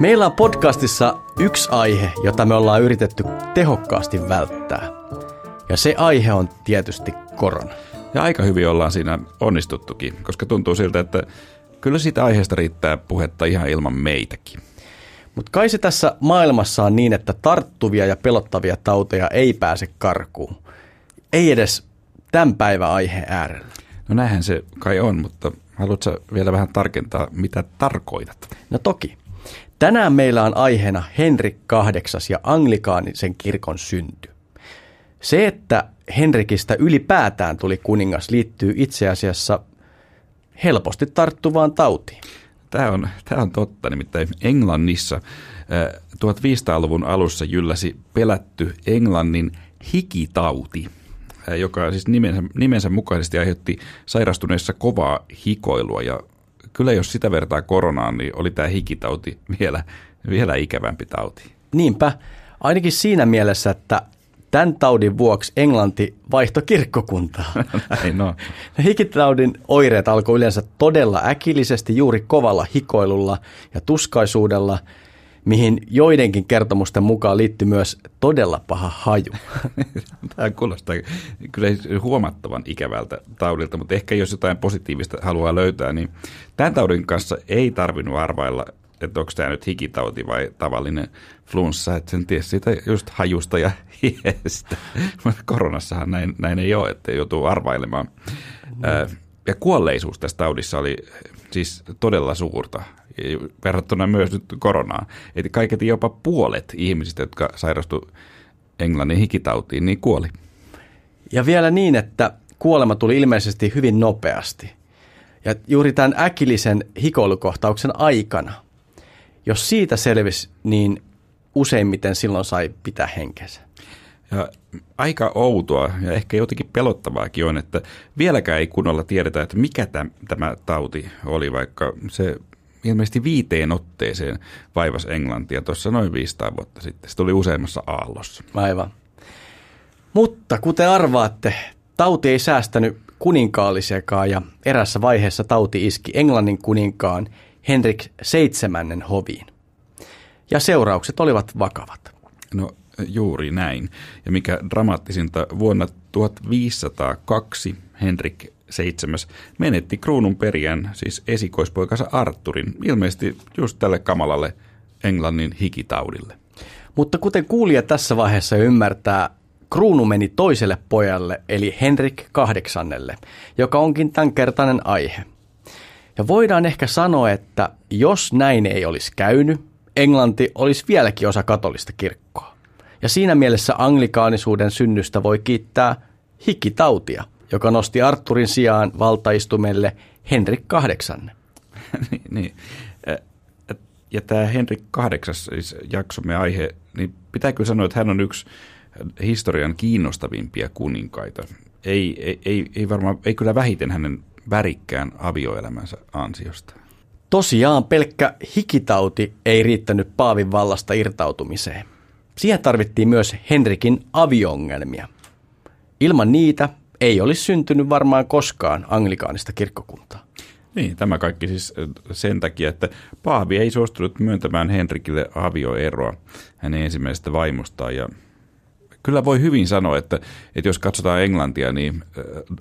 Meillä on podcastissa yksi aihe, jota me ollaan yritetty tehokkaasti välttää. Ja se aihe on tietysti korona. Ja aika hyvin ollaan siinä onnistuttukin, koska tuntuu siltä, että kyllä siitä aiheesta riittää puhetta ihan ilman meitäkin. Mutta kai se tässä maailmassa on niin, että tarttuvia ja pelottavia tauteja ei pääse karkuun. Ei edes tämän päivän aiheen äärellä. No näinhän se kai on, mutta haluatko vielä vähän tarkentaa, mitä tarkoitat? No toki. Tänään meillä on aiheena Henrik VIII ja anglikaanisen kirkon synty. Se, että Henrikistä ylipäätään tuli kuningas, liittyy itse asiassa helposti tarttuvaan tautiin. Tämä on, tämä on totta, nimittäin Englannissa 1500-luvun alussa jylläsi pelätty Englannin hikitauti, joka siis nimensä, nimensä mukaisesti aiheutti sairastuneissa kovaa hikoilua. Ja kyllä jos sitä vertaa koronaan, niin oli tämä hikitauti vielä, vielä ikävämpi tauti. Niinpä, ainakin siinä mielessä, että tämän taudin vuoksi Englanti vaihtoi kirkkokuntaa. Näin no. Hikitaudin oireet alkoi yleensä todella äkillisesti juuri kovalla hikoilulla ja tuskaisuudella, mihin joidenkin kertomusten mukaan liittyy myös todella paha haju. Tämä kuulostaa kyllä huomattavan ikävältä taudilta, mutta ehkä jos jotain positiivista haluaa löytää, niin tämän taudin kanssa ei tarvinnut arvailla että onko tämä nyt hikitauti vai tavallinen flunssa, että sen tiesi siitä just hajusta ja hiestä. Koronassahan näin, näin ei ole, että joutuu arvailemaan. Ja kuolleisuus tässä taudissa oli siis todella suurta verrattuna myös nyt koronaan. Eli kaiketi jopa puolet ihmisistä, jotka sairastu Englannin hikitautiin, niin kuoli. Ja vielä niin, että kuolema tuli ilmeisesti hyvin nopeasti. Ja juuri tämän äkillisen hikoilukohtauksen aikana – jos siitä selvisi, niin useimmiten silloin sai pitää henkensä. Ja aika outoa ja ehkä jotenkin pelottavaakin on, että vieläkään ei kunnolla tiedetä, että mikä tämä, tämä tauti oli, vaikka se ilmeisesti viiteen otteeseen vaivas Englantia tuossa noin 500 vuotta sitten. Se tuli useammassa aallossa. Aivan. Mutta kuten arvaatte, tauti ei säästänyt kuninkaallisiakaan ja erässä vaiheessa tauti iski Englannin kuninkaan Henrik seitsemännen hoviin. Ja seuraukset olivat vakavat. No juuri näin. Ja mikä dramaattisinta, vuonna 1502 Henrik VII menetti kruunun perijän, siis esikoispoikansa Arturin, ilmeisesti just tälle kamalalle Englannin hikitaudille. Mutta kuten kuulija tässä vaiheessa ymmärtää, kruunu meni toiselle pojalle, eli Henrik kahdeksannelle, joka onkin tämänkertainen aihe – ja voidaan ehkä sanoa, että jos näin ei olisi käynyt, Englanti olisi vieläkin osa katolista kirkkoa. Ja siinä mielessä anglikaanisuuden synnystä voi kiittää hikitautia, joka nosti Arturin sijaan valtaistumelle Henrik VIII. niin, niin. Ja tämä Henrik VIII, siis jaksomme aihe, niin pitää kyllä sanoa, että hän on yksi historian kiinnostavimpia kuninkaita. Ei, ei, ei, ei varmaan, ei kyllä vähiten hänen värikkään avioelämänsä ansiosta. Tosiaan pelkkä hikitauti ei riittänyt Paavin vallasta irtautumiseen. Siihen tarvittiin myös Henrikin aviongelmia. Ilman niitä ei olisi syntynyt varmaan koskaan anglikaanista kirkkokuntaa. Niin, tämä kaikki siis sen takia, että Paavi ei suostunut myöntämään Henrikille avioeroa hänen ensimmäisestä vaimostaan. Ja kyllä voi hyvin sanoa, että, että jos katsotaan Englantia, niin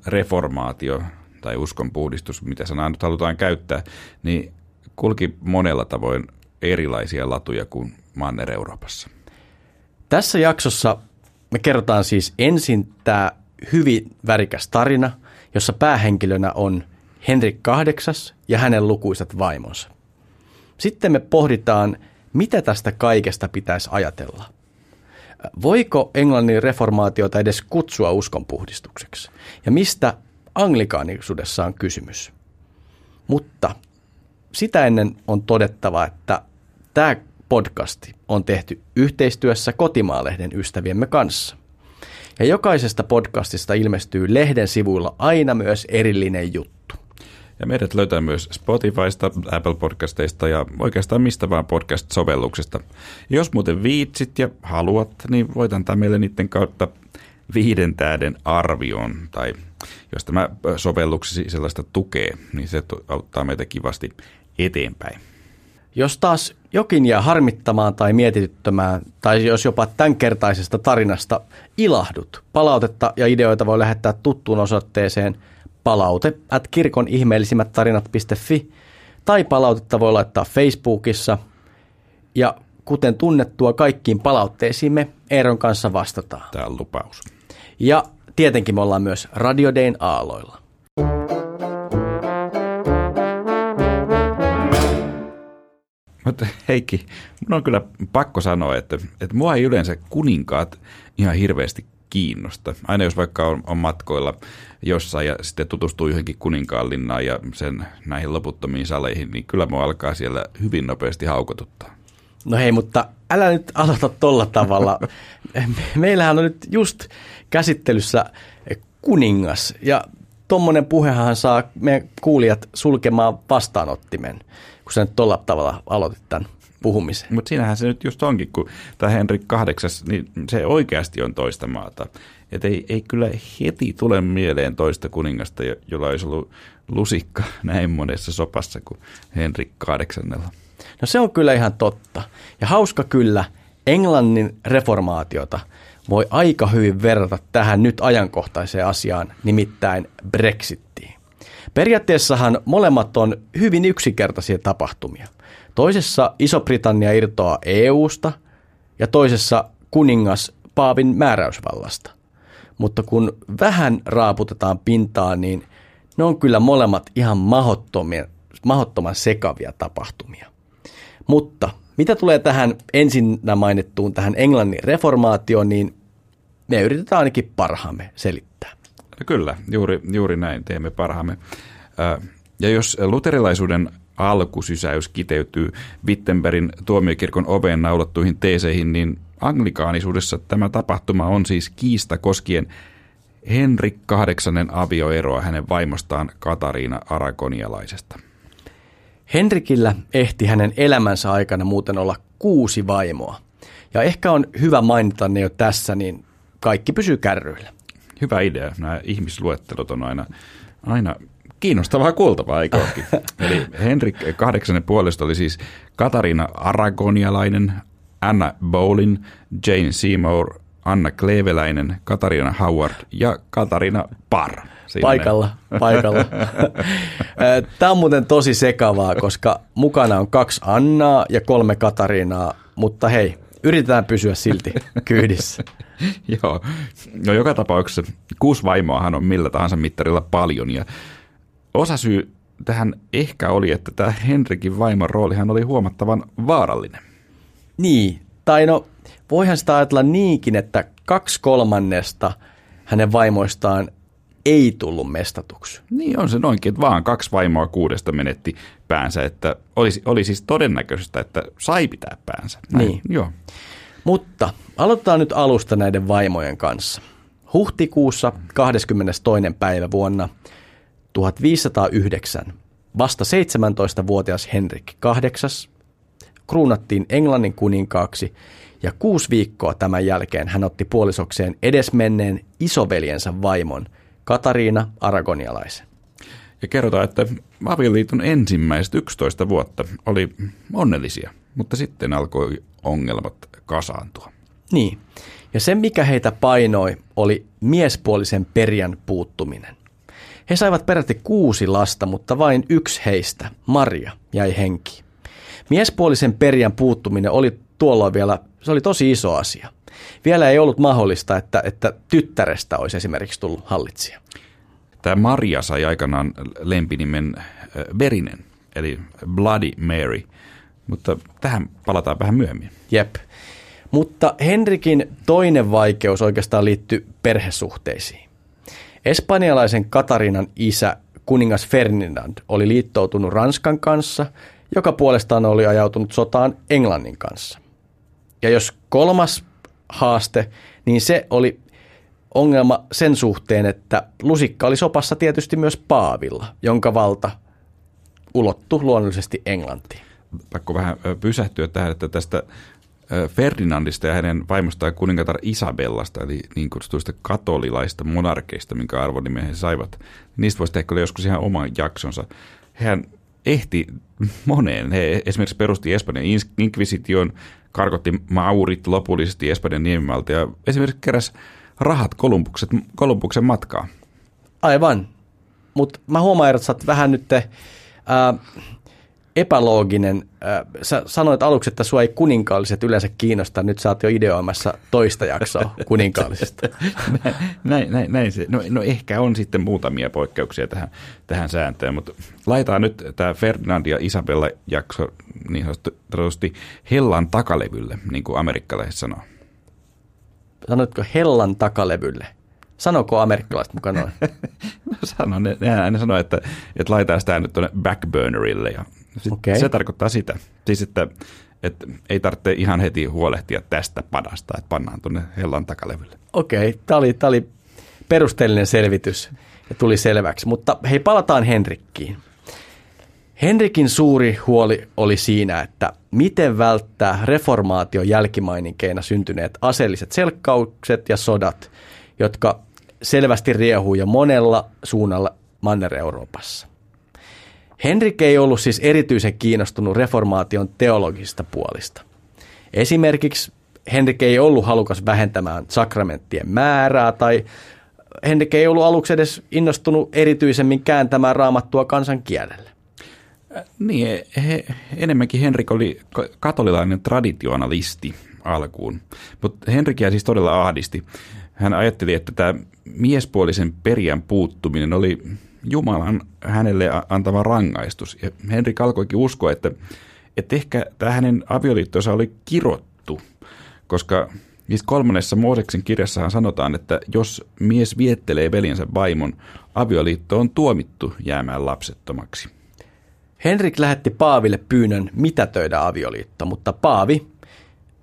reformaatio tai uskonpuhdistus, mitä sanaa nyt halutaan käyttää, niin kulki monella tavoin erilaisia latuja kuin Manner-Euroopassa. Tässä jaksossa me kerrotaan siis ensin tämä hyvin värikäs tarina, jossa päähenkilönä on Henrik VIII ja hänen lukuisat vaimonsa. Sitten me pohditaan, mitä tästä kaikesta pitäisi ajatella. Voiko Englannin reformaatiota edes kutsua uskonpuhdistukseksi? Ja mistä anglikaanisuudessa on kysymys. Mutta sitä ennen on todettava, että tämä podcasti on tehty yhteistyössä Kotimaalehden ystäviemme kanssa. Ja jokaisesta podcastista ilmestyy lehden sivuilla aina myös erillinen juttu. Ja meidät löytää myös Spotifysta, Apple Podcasteista ja oikeastaan mistä vaan podcast-sovelluksesta. Jos muuten viitsit ja haluat, niin voit antaa meille niiden kautta viiden tähden arvion, tai jos tämä sovelluksesi sellaista tukee, niin se auttaa meitä kivasti eteenpäin. Jos taas jokin jää harmittamaan tai mietityttämään, tai jos jopa tämänkertaisesta tarinasta ilahdut, palautetta ja ideoita voi lähettää tuttuun osoitteeseen palaute at kirkon ihmeellisimmät tarinat.fi tai palautetta voi laittaa Facebookissa. Ja kuten tunnettua, kaikkiin palautteisiimme Eeron kanssa vastataan. Tämä on lupaus. Ja tietenkin me ollaan myös Radio Dayn aaloilla. Mutta Heikki, mun on kyllä pakko sanoa, että, että mua ei yleensä kuninkaat ihan hirveästi kiinnosta. Aina jos vaikka on, on matkoilla jossain ja sitten tutustuu johonkin kuninkaanlinnaan ja sen näihin loputtomiin saleihin, niin kyllä mua alkaa siellä hyvin nopeasti haukotuttaa. No hei, mutta älä nyt aloita tolla tavalla. Meillähän on nyt just käsittelyssä kuningas ja tuommoinen puhehan saa meidän kuulijat sulkemaan vastaanottimen, kun sä nyt tolla tavalla aloitit tämän puhumisen. Mutta siinähän se nyt just onkin, kun tämä Henrik kahdeksas, niin se oikeasti on toista maata. Et ei, ei kyllä heti tule mieleen toista kuningasta, jolla olisi ollut lusikka näin monessa sopassa kuin Henrik kahdeksannella. No se on kyllä ihan totta. Ja hauska kyllä, Englannin reformaatiota voi aika hyvin verrata tähän nyt ajankohtaiseen asiaan, nimittäin Brexittiin. Periaatteessahan molemmat on hyvin yksinkertaisia tapahtumia. Toisessa Iso-Britannia irtoaa EUsta ja toisessa kuningas Paavin määräysvallasta. Mutta kun vähän raaputetaan pintaa, niin ne on kyllä molemmat ihan mahottomia, sekavia tapahtumia. Mutta mitä tulee tähän ensinnä mainittuun tähän Englannin reformaatioon, niin me yritetään ainakin parhaamme selittää. No kyllä, juuri, juuri näin teemme parhaamme. Ja jos luterilaisuuden alkusysäys kiteytyy Wittenbergin tuomiokirkon oveen naulattuihin teeseihin, niin anglikaanisuudessa tämä tapahtuma on siis kiista koskien Henrik VIII avioeroa hänen vaimostaan Katariina Aragonialaisesta. Henrikillä ehti hänen elämänsä aikana muuten olla kuusi vaimoa. Ja ehkä on hyvä mainita ne jo tässä, niin kaikki pysyy kärryillä. Hyvä idea. Nämä ihmisluettelot on aina, aina kiinnostavaa kuultavaa, eikö Eli Henrik kahdeksannen puolesta oli siis Katariina Aragonialainen, Anna Bowlin, Jane Seymour, Anna Kleveläinen, Katariina Howard ja Katariina Parr. Siinä paikalla, ne. paikalla. Tämä on muuten tosi sekavaa, koska mukana on kaksi Annaa ja kolme Katariinaa, mutta hei, yritetään pysyä silti kyydissä. Joo, no joka tapauksessa kuusi vaimoahan on millä tahansa mittarilla paljon ja osa syy tähän ehkä oli, että tämä Henrikin vaimon roolihan oli huomattavan vaarallinen. Niin, tai no voihan sitä ajatella niinkin, että kaksi kolmannesta hänen vaimoistaan ei tullut mestatuksi. Niin on se noinkin, että vaan kaksi vaimoa kuudesta menetti päänsä, että olisi, oli siis todennäköistä, että sai pitää päänsä. Näin, niin. Joo. Mutta aloitetaan nyt alusta näiden vaimojen kanssa. Huhtikuussa 22. päivä vuonna 1509 vasta 17-vuotias Henrik VIII kruunattiin Englannin kuninkaaksi ja kuusi viikkoa tämän jälkeen hän otti puolisokseen edesmenneen isoveljensä vaimon Katariina Aragonialaisen. Ja kerrotaan, että avioliiton ensimmäiset 11 vuotta oli onnellisia, mutta sitten alkoi ongelmat kasaantua. Niin, ja se mikä heitä painoi oli miespuolisen perjan puuttuminen. He saivat peräti kuusi lasta, mutta vain yksi heistä, Maria, jäi henki. Miespuolisen perjan puuttuminen oli tuolloin vielä, se oli tosi iso asia. Vielä ei ollut mahdollista, että, että tyttärestä olisi esimerkiksi tullut hallitsija. Tämä Maria sai aikanaan lempinimen Verinen, eli Bloody Mary, mutta tähän palataan vähän myöhemmin. Jep. Mutta Henrikin toinen vaikeus oikeastaan liittyy perhesuhteisiin. Espanjalaisen Katarinan isä, kuningas Ferdinand, oli liittoutunut Ranskan kanssa, joka puolestaan oli ajautunut sotaan Englannin kanssa. Ja jos kolmas haaste, niin se oli ongelma sen suhteen, että lusikka oli sopassa tietysti myös Paavilla, jonka valta ulottu luonnollisesti Englantiin. Pakko vähän pysähtyä tähän, että tästä Ferdinandista ja hänen vaimostaan kuningatar Isabellasta, eli niin kutsutuista katolilaista monarkeista, minkä arvonimen he saivat. Niistä voisi tehdä joskus ihan oman jaksonsa. Hän ehti moneen. He esimerkiksi perusti Espanjan inkvisition, karkotti maurit lopullisesti Espanjan niemimalta ja esimerkiksi keräsi rahat Kolumbuksen matkaa. Aivan. Mutta mä huomaan, että sä oot vähän nyt äh, epälooginen. Äh, sä sanoit aluksi, että sua ei kuninkaalliset yleensä kiinnosta. Nyt sä oot jo ideoimassa toista jaksoa kuninkaallisesta. näin, näin, näin se. No, no ehkä on sitten muutamia poikkeuksia tähän, tähän sääntöön, mutta laitetaan nyt tämä Ferdinand ja Isabella jakso niin sanotusti hellan takalevylle, niin kuin amerikkalaiset sanoo. Sanoitko hellan takalevylle? Sanoko amerikkalaiset mukaan noin? no sano, ne, ne, ne sanoo, että, että laitetaan sitä nyt tuonne backburnerille ja okay. se tarkoittaa sitä. Siis, että, että ei tarvitse ihan heti huolehtia tästä padasta, että pannaan tuonne hellan takalevylle. Okei, okay. tämä oli, tämä oli perusteellinen selvitys ja tuli selväksi. Mutta hei, palataan Henrikkiin. Henrikin suuri huoli oli siinä, että miten välttää reformaation jälkimaininkeina syntyneet aseelliset selkkaukset ja sodat, jotka selvästi riehuu jo monella suunnalla Manner-Euroopassa. Henrik ei ollut siis erityisen kiinnostunut reformaation teologisista puolista. Esimerkiksi Henrik ei ollut halukas vähentämään sakramenttien määrää tai Henrik ei ollut aluksi edes innostunut erityisemmin kääntämään raamattua kansan kielelle. Niin, he, enemmänkin Henrik oli katolilainen traditionalisti alkuun, mutta Henrikia siis todella ahdisti. Hän ajatteli, että tämä miespuolisen perijän puuttuminen oli Jumalan hänelle antama rangaistus. Ja Henrik alkoikin uskoa, että, että ehkä tämä hänen avioliittonsa oli kirottu, koska Siis kolmannessa Mooseksen kirjassahan sanotaan, että jos mies viettelee veljensä vaimon, avioliitto on tuomittu jäämään lapsettomaksi. Henrik lähetti Paaville pyynnön mitätöidä avioliitto, mutta Paavi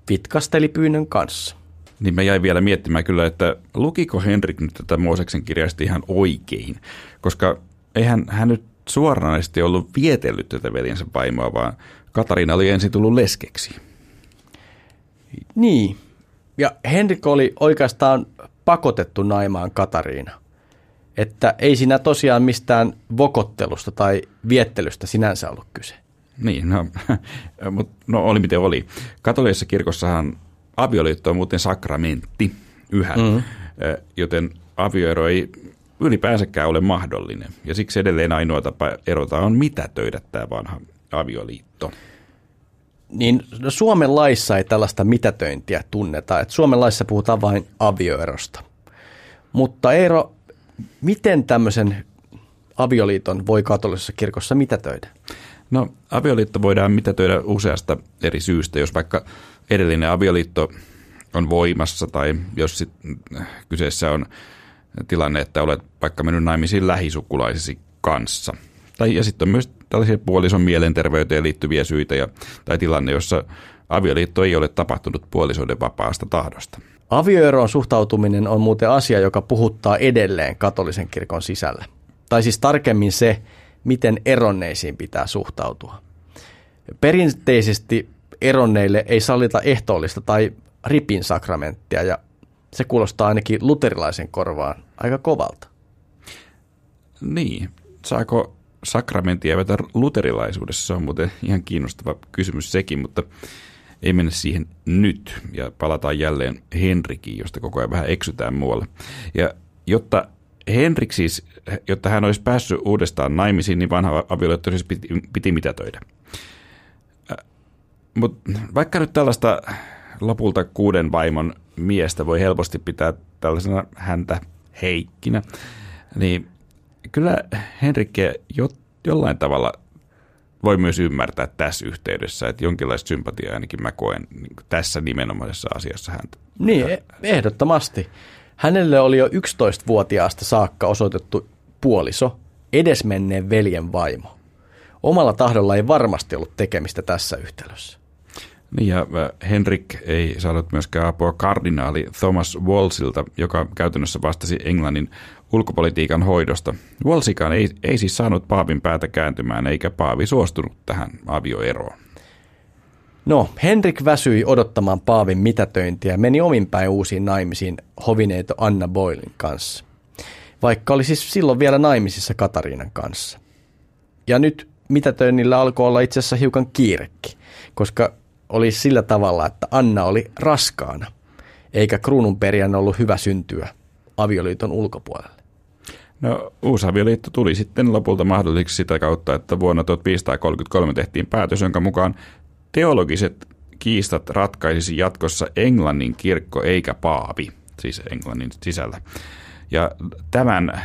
vitkasteli pyynnön kanssa. Niin mä jäin vielä miettimään kyllä, että lukiko Henrik nyt tätä Mooseksen kirjasta ihan oikein, koska eihän hän nyt suoranaisesti ollut vietellyt tätä veljensä vaimoa, vaan Katariina oli ensin tullut leskeksi. Niin, ja Henrik oli oikeastaan pakotettu naimaan Katariina. Että ei siinä tosiaan mistään vokottelusta tai viettelystä sinänsä ollut kyse. Niin, no, mutta no oli miten oli. Katolisessa kirkossahan avioliitto on muuten sakramentti yhä, mm-hmm. joten avioero ei ylipäänsäkään ole mahdollinen. Ja siksi edelleen ainoa tapa erota on mitätöidä tämä vanha avioliitto. Niin no Suomen laissa ei tällaista mitätöintiä tunneta. Et Suomen laissa puhutaan vain avioerosta. Mutta Eero, miten tämmöisen avioliiton voi katolisessa kirkossa mitätöidä? No avioliitto voidaan mitätöidä useasta eri syystä. Jos vaikka edellinen avioliitto on voimassa tai jos sit kyseessä on tilanne, että olet vaikka mennyt naimisiin lähisukulaisisi kanssa. Tai, ja sitten on myös tällaisia puolison mielenterveyteen liittyviä syitä ja, tai tilanne, jossa avioliitto ei ole tapahtunut puolisoiden vapaasta tahdosta. Avioeroon suhtautuminen on muuten asia, joka puhuttaa edelleen katolisen kirkon sisällä. Tai siis tarkemmin se, miten eronneisiin pitää suhtautua. Perinteisesti eronneille ei sallita ehtoollista tai ripin sakramenttia ja se kuulostaa ainakin luterilaisen korvaan aika kovalta. Niin, saako sakramentia evätä luterilaisuudessa? Se on muuten ihan kiinnostava kysymys sekin, mutta ei mennä siihen nyt ja palataan jälleen Henrikiin, josta koko ajan vähän eksytään muualle. Ja jotta Henrik siis, jotta hän olisi päässyt uudestaan naimisiin, niin vanha avioliitto siis piti, piti mitätöidä. Mutta vaikka nyt tällaista lopulta kuuden vaimon miestä voi helposti pitää tällaisena häntä heikkinä, niin kyllä Henrikke jo, jollain tavalla voi myös ymmärtää tässä yhteydessä, että jonkinlaista sympatiaa ainakin mä koen niin tässä nimenomaisessa asiassa häntä. Niin, e- ehdottomasti. Hänelle oli jo 11-vuotiaasta saakka osoitettu puoliso, edesmenneen veljen vaimo. Omalla tahdolla ei varmasti ollut tekemistä tässä yhtälössä. Niin ja äh, Henrik ei saanut myöskään apua kardinaali Thomas Wolsilta, joka käytännössä vastasi Englannin ulkopolitiikan hoidosta. Wolsikaan ei, ei siis saanut paavin päätä kääntymään, eikä paavi suostunut tähän avioeroon. No, Henrik väsyi odottamaan paavin mitätöintiä ja meni ominpäin uusiin naimisiin hovineito Anna Boylin kanssa. Vaikka oli siis silloin vielä naimisissa Katariinan kanssa. Ja nyt mitätöinnillä alkoi olla itse asiassa hiukan kiirekki, koska oli sillä tavalla, että Anna oli raskaana, eikä kruununperijän ollut hyvä syntyä avioliiton ulkopuolelle. No uusavioliitto tuli sitten lopulta mahdolliseksi sitä kautta, että vuonna 1533 tehtiin päätös, jonka mukaan teologiset kiistat ratkaisisi jatkossa Englannin kirkko eikä paavi, siis Englannin sisällä. Ja tämän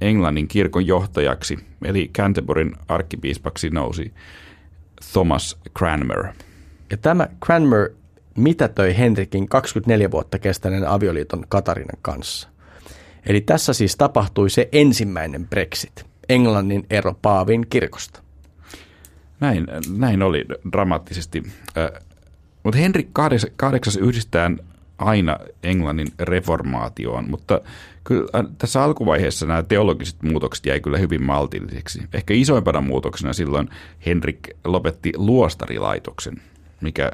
Englannin kirkon johtajaksi, eli Canterburyn arkkipiispaksi nousi Thomas Cranmer. Ja tämä Cranmer mitätöi Henrikin 24 vuotta kestäneen avioliiton Katarinan kanssa. Eli tässä siis tapahtui se ensimmäinen Brexit, Englannin ero Paavin kirkosta. Näin, näin oli dramaattisesti. Mutta Henrik VIII yhdistää aina Englannin reformaatioon, mutta kyllä tässä alkuvaiheessa nämä teologiset muutokset jäi kyllä hyvin maltillisiksi. Ehkä isoimpana muutoksena silloin Henrik lopetti luostarilaitoksen, mikä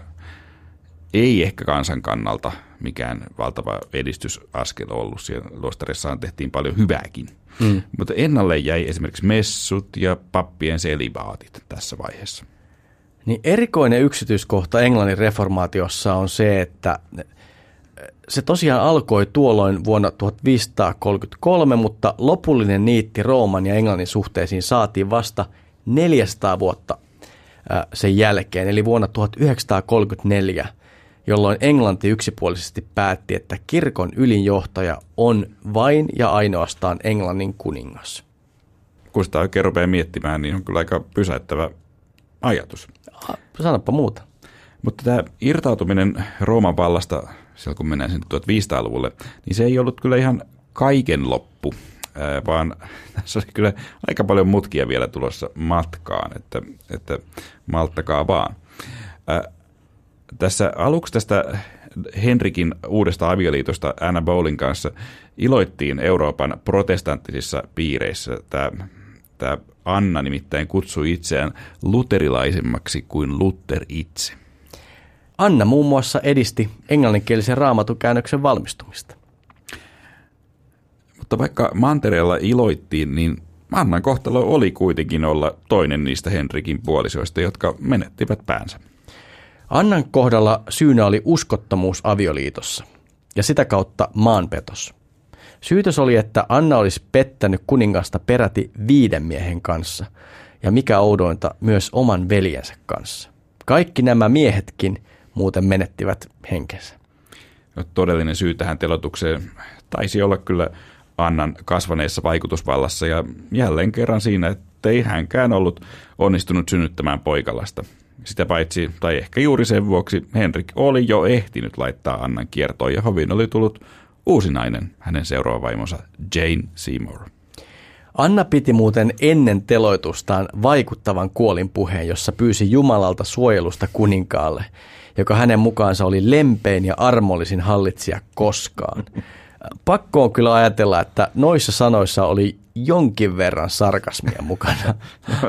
ei ehkä kansan kannalta mikään valtava edistysaskel ollut. Siellä luostarissaan tehtiin paljon hyvääkin. Mm. Mutta ennalle jäi esimerkiksi messut ja pappien selibaatit tässä vaiheessa. Niin erikoinen yksityiskohta Englannin reformaatiossa on se, että se tosiaan alkoi tuolloin vuonna 1533, mutta lopullinen niitti Rooman ja Englannin suhteisiin saatiin vasta 400 vuotta sen jälkeen, eli vuonna 1934, jolloin Englanti yksipuolisesti päätti, että kirkon ylinjohtaja on vain ja ainoastaan Englannin kuningas. Kun sitä oikein rupeaa miettimään, niin on kyllä aika pysäyttävä ajatus. Sanoppa muuta. Mutta tämä irtautuminen Rooman vallasta, silloin kun mennään sinne 1500-luvulle, niin se ei ollut kyllä ihan kaiken loppu, vaan tässä oli kyllä aika paljon mutkia vielä tulossa matkaan, että, että malttakaa vaan. Tässä aluksi tästä Henrikin uudesta avioliitosta Anna Bowlin kanssa iloittiin Euroopan protestanttisissa piireissä. Tämä, tämä Anna nimittäin kutsui itseään luterilaisemmaksi kuin Luther itse. Anna muun muassa edisti englanninkielisen raamatukäännöksen valmistumista. Mutta vaikka mantereella iloittiin, niin Annan kohtalo oli kuitenkin olla toinen niistä Henrikin puolisoista, jotka menettivät päänsä. Annan kohdalla syynä oli uskottomuus avioliitossa ja sitä kautta maanpetos. Syytös oli, että Anna olisi pettänyt kuningasta peräti viiden miehen kanssa ja mikä oudointa myös oman veljensä kanssa. Kaikki nämä miehetkin muuten menettivät henkensä. No, todellinen syy tähän telotukseen taisi olla kyllä Annan kasvaneessa vaikutusvallassa ja jälleen kerran siinä, että ei hänkään ollut onnistunut synnyttämään poikalasta. Sitä paitsi, tai ehkä juuri sen vuoksi, Henrik oli jo ehtinyt laittaa Annan kiertoon ja hovin oli tullut uusi nainen, hänen seuraava vaimonsa Jane Seymour. Anna piti muuten ennen teloitustaan vaikuttavan kuolinpuheen, jossa pyysi Jumalalta suojelusta kuninkaalle, joka hänen mukaansa oli lempein ja armollisin hallitsija koskaan. Pakko on kyllä ajatella, että noissa sanoissa oli jonkin verran sarkasmia mukana.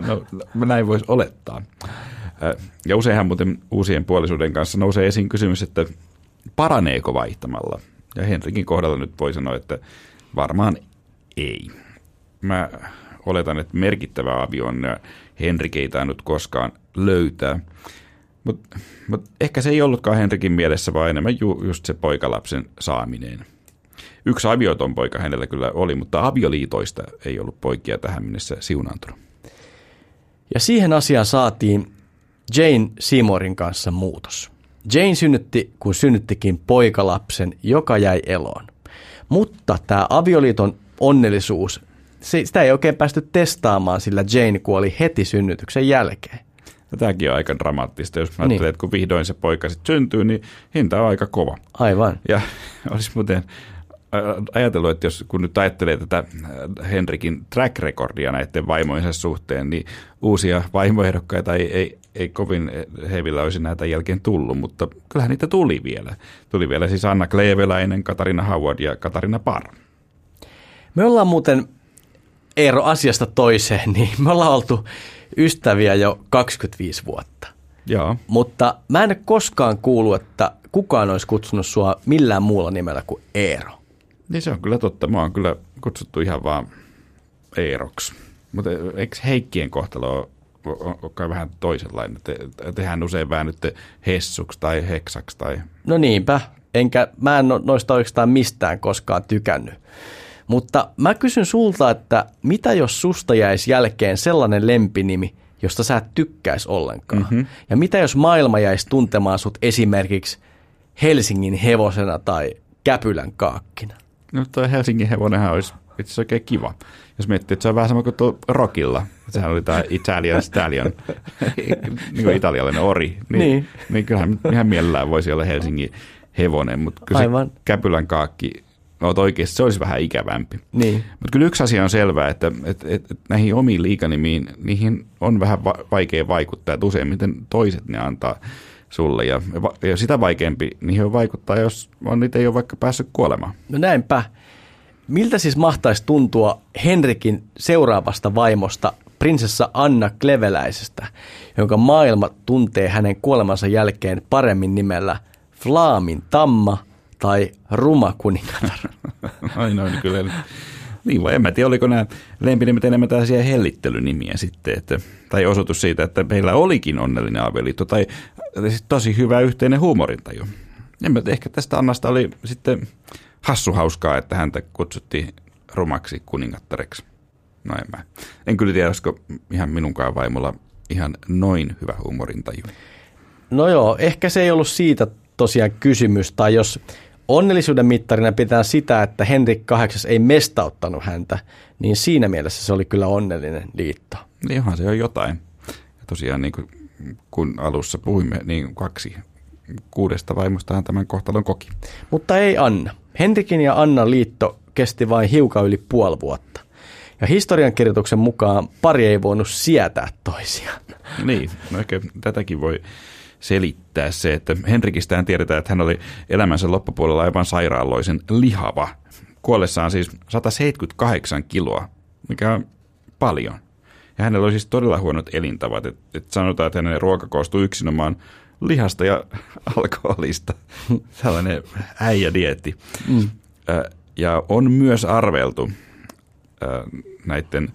no, no, näin voisi olettaa. Ja useinhan muuten uusien puolisuuden kanssa nousee esiin kysymys, että paraneeko vaihtamalla? Ja Henrikin kohdalla nyt voi sanoa, että varmaan ei. Mä oletan, että merkittävä avion Henrik ei tainnut koskaan löytää. Mutta mut ehkä se ei ollutkaan Henrikin mielessä, vaan enemmän ju, just se poikalapsen saaminen. Yksi avioton poika hänellä kyllä oli, mutta avioliitoista ei ollut poikia tähän mennessä siunaantunut. Ja siihen asiaan saatiin Jane Seymorin kanssa muutos. Jane synnytti, kun synnyttikin poikalapsen, joka jäi eloon. Mutta tämä avioliiton onnellisuus, se, sitä ei oikein päästy testaamaan, sillä Jane kuoli heti synnytyksen jälkeen. Tämäkin on aika dramaattista. Jos mä niin. että kun vihdoin se poika sitten syntyy, niin hinta on aika kova. Aivan. Ja olisi muuten ajatellut, että jos kun nyt ajattelee tätä Henrikin track recordia näiden vaimojensa suhteen, niin uusia vaimoehdokkaita ei, ei, ei kovin hevillä olisi näitä jälkeen tullut, mutta kyllähän niitä tuli vielä. Tuli vielä siis Anna Kleeveläinen, Katarina Howard ja Katarina Parr. Me ollaan muuten, Eero, asiasta toiseen, niin me ollaan oltu ystäviä jo 25 vuotta. Joo. Mutta mä en koskaan kuullut, että kukaan olisi kutsunut sua millään muulla nimellä kuin Eero. Niin se on kyllä totta. Mä oon kyllä kutsuttu ihan vaan Eeroksi. Mutta eikö Heikkien kohtalo on kai vähän toisenlainen. Te, tehän usein väännytte hessuksi tai heksaksi. Tai... No niinpä, enkä mä en noista oikeastaan mistään koskaan tykännyt. Mutta mä kysyn sulta, että mitä jos susta jäisi jälkeen sellainen lempinimi, josta sä et tykkäisi ollenkaan? Mm-hmm. Ja mitä jos maailma jäisi tuntemaan sut esimerkiksi Helsingin hevosena tai Käpylän kaakkina? No toi Helsingin hevonenhan olisi itse asiassa oikein kiva. Jos miettii, että se on vähän sama kuin tuo Rockilla. Sehän oli tämä Italian Stallion, niin kuin italialainen ori. Niin, niin. niin kyllähän ihan mielellään voisi olla Helsingin hevonen, mutta kyllä Aivan. se Käpylän kaakki oot oikeasti, se olisi vähän ikävämpi. Niin. Mutta kyllä yksi asia on selvää, että, että, että näihin omiin liikanimiin, niihin on vähän va- vaikea vaikuttaa, että useimmiten toiset ne antaa sulle. Ja, ja sitä vaikeampi niihin vaikuttaa, jos on niitä ei ole vaikka päässyt kuolemaan. No näinpä. Miltä siis mahtaisi tuntua Henrikin seuraavasta vaimosta, prinsessa Anna Kleveläisestä, jonka maailma tuntee hänen kuolemansa jälkeen paremmin nimellä Flaamin Tamma tai Ruma kuningatar? Ai noin, kyllä. Niin vai en mä tiedä, oliko nämä lempinimet enemmän tällaisia hellittelynimiä sitten, että, tai osoitus siitä, että meillä olikin onnellinen avioliitto, tai tosi hyvä yhteinen huumorintaju. En mä, ehkä tästä Annasta oli sitten hassu hauskaa, että häntä kutsuttiin rumaksi kuningattareksi. No en mä. En kyllä tiedä, olisiko ihan minunkaan vaimolla ihan noin hyvä huumorintaju. No joo, ehkä se ei ollut siitä tosiaan kysymys, tai jos onnellisuuden mittarina pitää sitä, että Henrik VIII ei mestauttanut häntä, niin siinä mielessä se oli kyllä onnellinen liitto. Niin se on jotain. Ja tosiaan niin kuin, kun alussa puhuimme, niin kaksi kuudesta vaimostahan tämän kohtalon koki. Mutta ei Anna. Henrikin ja Annan liitto kesti vain hiukan yli puoli vuotta. Ja historiankirjoituksen mukaan pari ei voinut sietää toisiaan. Niin, no ehkä tätäkin voi selittää se, että Henrikistään tiedetään, että hän oli elämänsä loppupuolella aivan sairaaloisen lihava. Kuollessaan siis 178 kiloa, mikä on paljon. Ja hänellä oli siis todella huonot elintavat. Et, et sanotaan, että hänen ruoka koostuu yksinomaan lihasta ja alkoholista. Sellainen äijädietti. Mm. Ja on myös arveltu näiden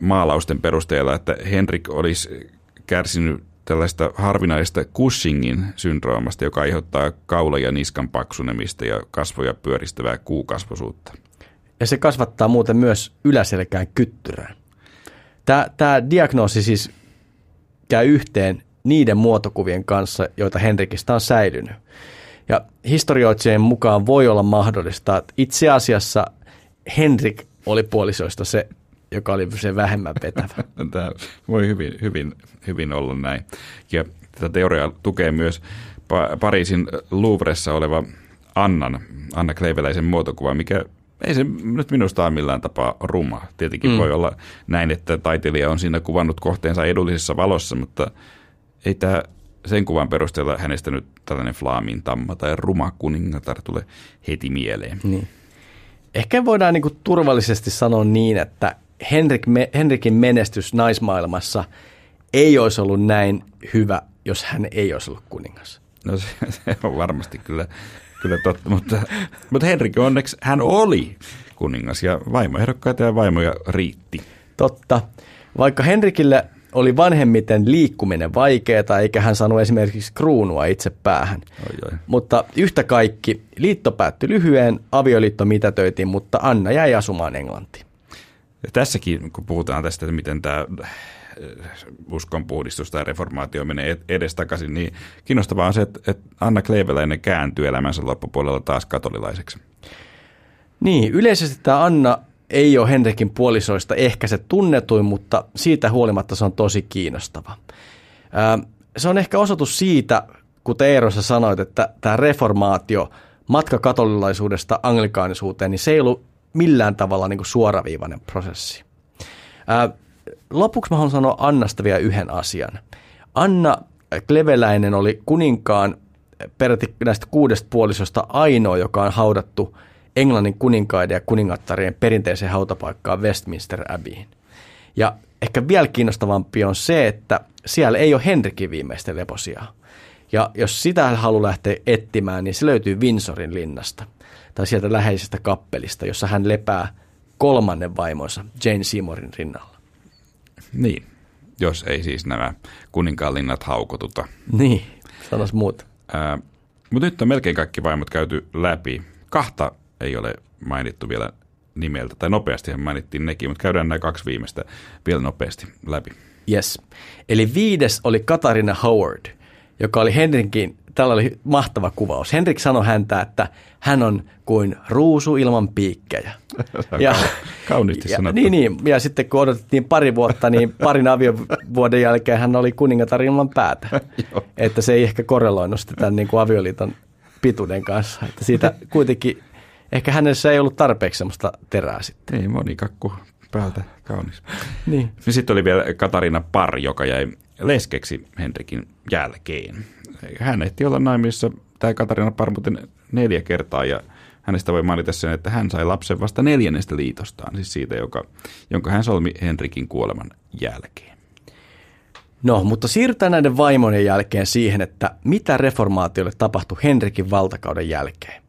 maalausten perusteella, että Henrik olisi kärsinyt tällaista harvinaista Cushingin syndroomasta, joka aiheuttaa kaula- ja niskan paksunemista ja kasvoja pyöristävää kuukasvosuutta. Ja se kasvattaa muuten myös yläselkään kyttyrää. Tämä, diagnoosi siis käy yhteen niiden muotokuvien kanssa, joita Henrikistä on säilynyt. Ja historioitsijien mukaan voi olla mahdollista, että itse asiassa Henrik oli puolisoista se, joka oli se vähemmän vetävä. Tämä voi hyvin, hyvin, hyvin olla näin. Ja tätä teoriaa tukee myös Pariisin Louvressa oleva Annan, Anna Kleiveläisen muotokuva, mikä ei se nyt minusta ole millään tapaa ruma. Tietenkin mm. voi olla näin, että taiteilija on siinä kuvannut kohteensa edullisessa valossa, mutta ei tämä sen kuvan perusteella hänestä nyt tällainen flaamin tamma tai ruma kuningatar tule heti mieleen. Niin. Ehkä voidaan niin turvallisesti sanoa niin, että Henrik, Henrikin menestys naismaailmassa ei olisi ollut näin hyvä, jos hän ei olisi ollut kuningas. No se, se on varmasti kyllä, kyllä totta, mutta, mutta Henrik onneksi hän oli kuningas ja vaimoehdokkaita ja vaimoja riitti. Totta. Vaikka Henrikille oli vanhemmiten liikkuminen vaikeaa, eikä hän saanut esimerkiksi kruunua itse päähän. Oi, oi. Mutta yhtä kaikki, liitto päättyi lyhyen, avioliitto mitätöitiin, mutta Anna jäi asumaan Englantiin. Ja tässäkin, kun puhutaan tästä, että miten tämä uskonpuhdistus tai reformaatio menee edestakaisin, niin kiinnostavaa on se, että, Anna Kleiveläinen kääntyy elämänsä loppupuolella taas katolilaiseksi. Niin, yleisesti tämä Anna ei ole Henrikin puolisoista ehkä se tunnetuin, mutta siitä huolimatta se on tosi kiinnostava. Se on ehkä osoitus siitä, kuten Eero sä sanoit, että tämä reformaatio, matka katolilaisuudesta anglikaanisuuteen, niin se ei ollut millään tavalla niin kuin suoraviivainen prosessi. Lopuksi mä haluan sanoa Annasta vielä yhden asian. Anna Kleveläinen oli kuninkaan peräti näistä kuudesta puolisosta ainoa, joka on haudattu – Englannin kuninkaiden ja kuningattarien perinteiseen hautapaikkaan Westminster Abbeyin. Ja ehkä vielä kiinnostavampi on se, että siellä ei ole Henrikin viimeistä leposijaa. Ja jos sitä haluaa lähteä etsimään, niin se löytyy Windsorin linnasta tai sieltä läheisestä kappelista, jossa hän lepää kolmannen vaimonsa Jane Seymourin rinnalla. Niin, jos ei siis nämä kuninkaanlinnat haukotuta. Niin, sanois muuta. Mutta nyt on melkein kaikki vaimot käyty läpi. Kahta ei ole mainittu vielä nimeltä, tai nopeasti mainittiin nekin, mutta käydään nämä kaksi viimeistä vielä nopeasti läpi. Yes. Eli viides oli Katarina Howard, joka oli Henrikin, tällä oli mahtava kuvaus. Henrik sanoi häntä, että hän on kuin ruusu ilman piikkejä. ja, Kauniisti ja, sanottu. Niin, niin, ja sitten kun odotettiin pari vuotta, niin parin aviovuoden jälkeen hän oli kuningatar ilman päätä. että se ei ehkä korreloinut tämän niin kuin avioliiton pituuden kanssa. Että siitä kuitenkin, ehkä hänessä ei ollut tarpeeksi sellaista terää sitten. Ei, monikakku päältä kaunis. Niin. Sitten oli vielä Katarina Par, joka jäi leskeksi Henrikin jälkeen. Hän ehti olla naimissa, tämä Katarina Par muuten neljä kertaa ja hänestä voi mainita sen, että hän sai lapsen vasta neljännestä liitostaan, siis siitä, joka, jonka hän solmi Henrikin kuoleman jälkeen. No, mutta siirrytään näiden vaimojen jälkeen siihen, että mitä reformaatiolle tapahtui Henrikin valtakauden jälkeen.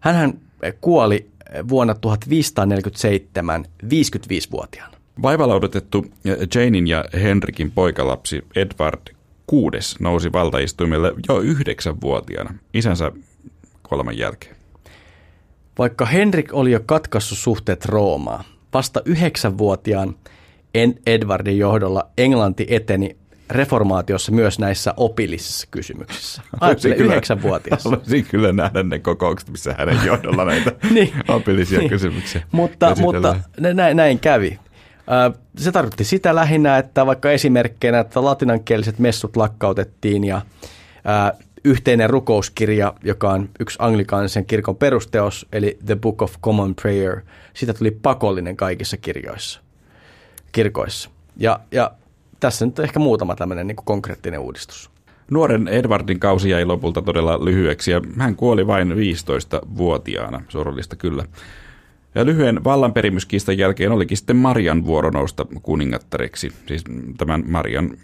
Hänhän kuoli vuonna 1547 55-vuotiaana. Vaivalla odotettu Janein ja Henrikin poikalapsi Edward VI nousi valtaistuimelle jo yhdeksänvuotiaana isänsä kuoleman jälkeen. Vaikka Henrik oli jo katkassut suhteet Roomaan, vasta yhdeksänvuotiaan Edwardin johdolla Englanti eteni reformaatiossa myös näissä opillisissa kysymyksissä. Ajattele yhdeksänvuotias. Haluaisin kyllä nähdä ne kokoukset, missä hänen johdolla näitä niin, opillisia niin. kysymyksiä Mutta, mutta näin, näin kävi. Se tarkoitti sitä lähinnä, että vaikka esimerkkeinä, että latinankieliset messut lakkautettiin ja yhteinen rukouskirja, joka on yksi anglikaanisen kirkon perusteos, eli The Book of Common Prayer, siitä tuli pakollinen kaikissa kirjoissa, kirkoissa. Ja, ja tässä nyt ehkä muutama tämmöinen niin konkreettinen uudistus. Nuoren Edwardin kausi jäi lopulta todella lyhyeksi ja hän kuoli vain 15-vuotiaana, surullista kyllä. Ja lyhyen vallanperimyskistan jälkeen olikin sitten Marian vuoro nousta kuningattareksi, siis tämän Marian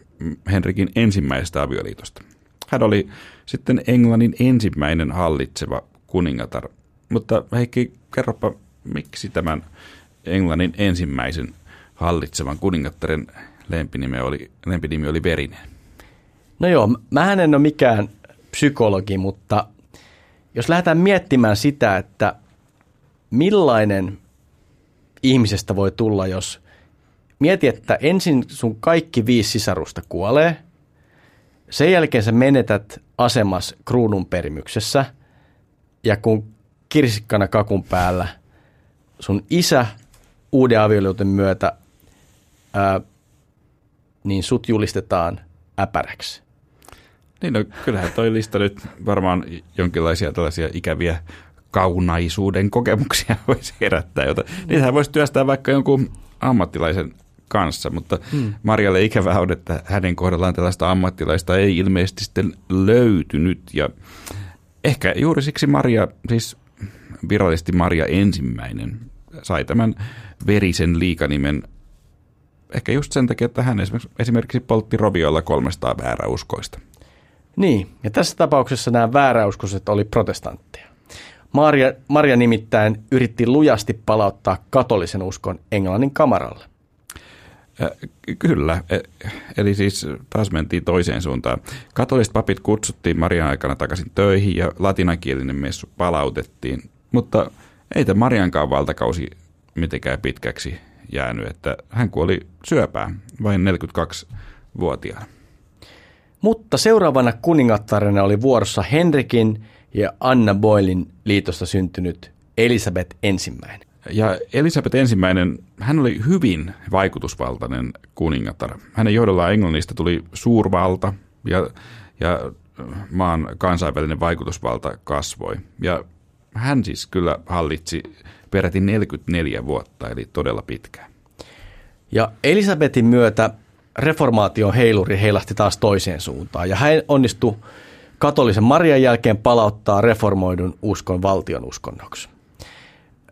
Henrikin ensimmäisestä avioliitosta. Hän oli sitten Englannin ensimmäinen hallitseva kuningatar. Mutta Heikki, kerropa, miksi tämän Englannin ensimmäisen hallitsevan kuningattaren lempinimi oli, lempinimi oli Verinen? No joo, mä en ole mikään psykologi, mutta jos lähdetään miettimään sitä, että millainen ihmisestä voi tulla, jos mieti, että ensin sun kaikki viisi sisarusta kuolee, sen jälkeen sä menetät asemas kruunun perimyksessä ja kun kirsikkana kakun päällä sun isä uuden avioliiton myötä, ää, niin sut julistetaan äpäräksi. Niin no, kyllähän toi lista nyt varmaan jonkinlaisia tällaisia ikäviä kaunaisuuden kokemuksia voisi herättää. Jota, niitähän voisi työstää vaikka jonkun ammattilaisen kanssa, mutta hmm. Marjalle ikävä on, että hänen kohdallaan tällaista ammattilaista ei ilmeisesti sitten löytynyt. Ja ehkä juuri siksi Maria, siis virallisesti Maria ensimmäinen, sai tämän verisen liikanimen ehkä just sen takia, että hän esimerkiksi, esimerkiksi poltti rovioilla 300 vääräuskoista. Niin, ja tässä tapauksessa nämä vääräuskoiset oli protestantteja. Maria, Maria nimittäin yritti lujasti palauttaa katolisen uskon Englannin kamaralle. Kyllä, eli siis taas mentiin toiseen suuntaan. Katoliset papit kutsuttiin Marian aikana takaisin töihin ja latinankielinen messu palautettiin, mutta ei tämä Mariankaan valtakausi mitenkään pitkäksi jäänyt, että hän kuoli syöpään vain 42-vuotiaana. Mutta seuraavana kuningattarena oli vuorossa Henrikin ja Anna Boylin liitosta syntynyt Elisabeth ensimmäinen. Ja Elisabeth ensimmäinen, hän oli hyvin vaikutusvaltainen kuningatar. Hänen johdollaan Englannista tuli suurvalta ja, ja maan kansainvälinen vaikutusvalta kasvoi. Ja hän siis kyllä hallitsi peräti 44 vuotta, eli todella pitkään. Ja Elisabetin myötä reformaation heiluri heilahti taas toiseen suuntaan, ja hän onnistui katolisen Marian jälkeen palauttaa reformoidun uskon valtion uskonnoksi.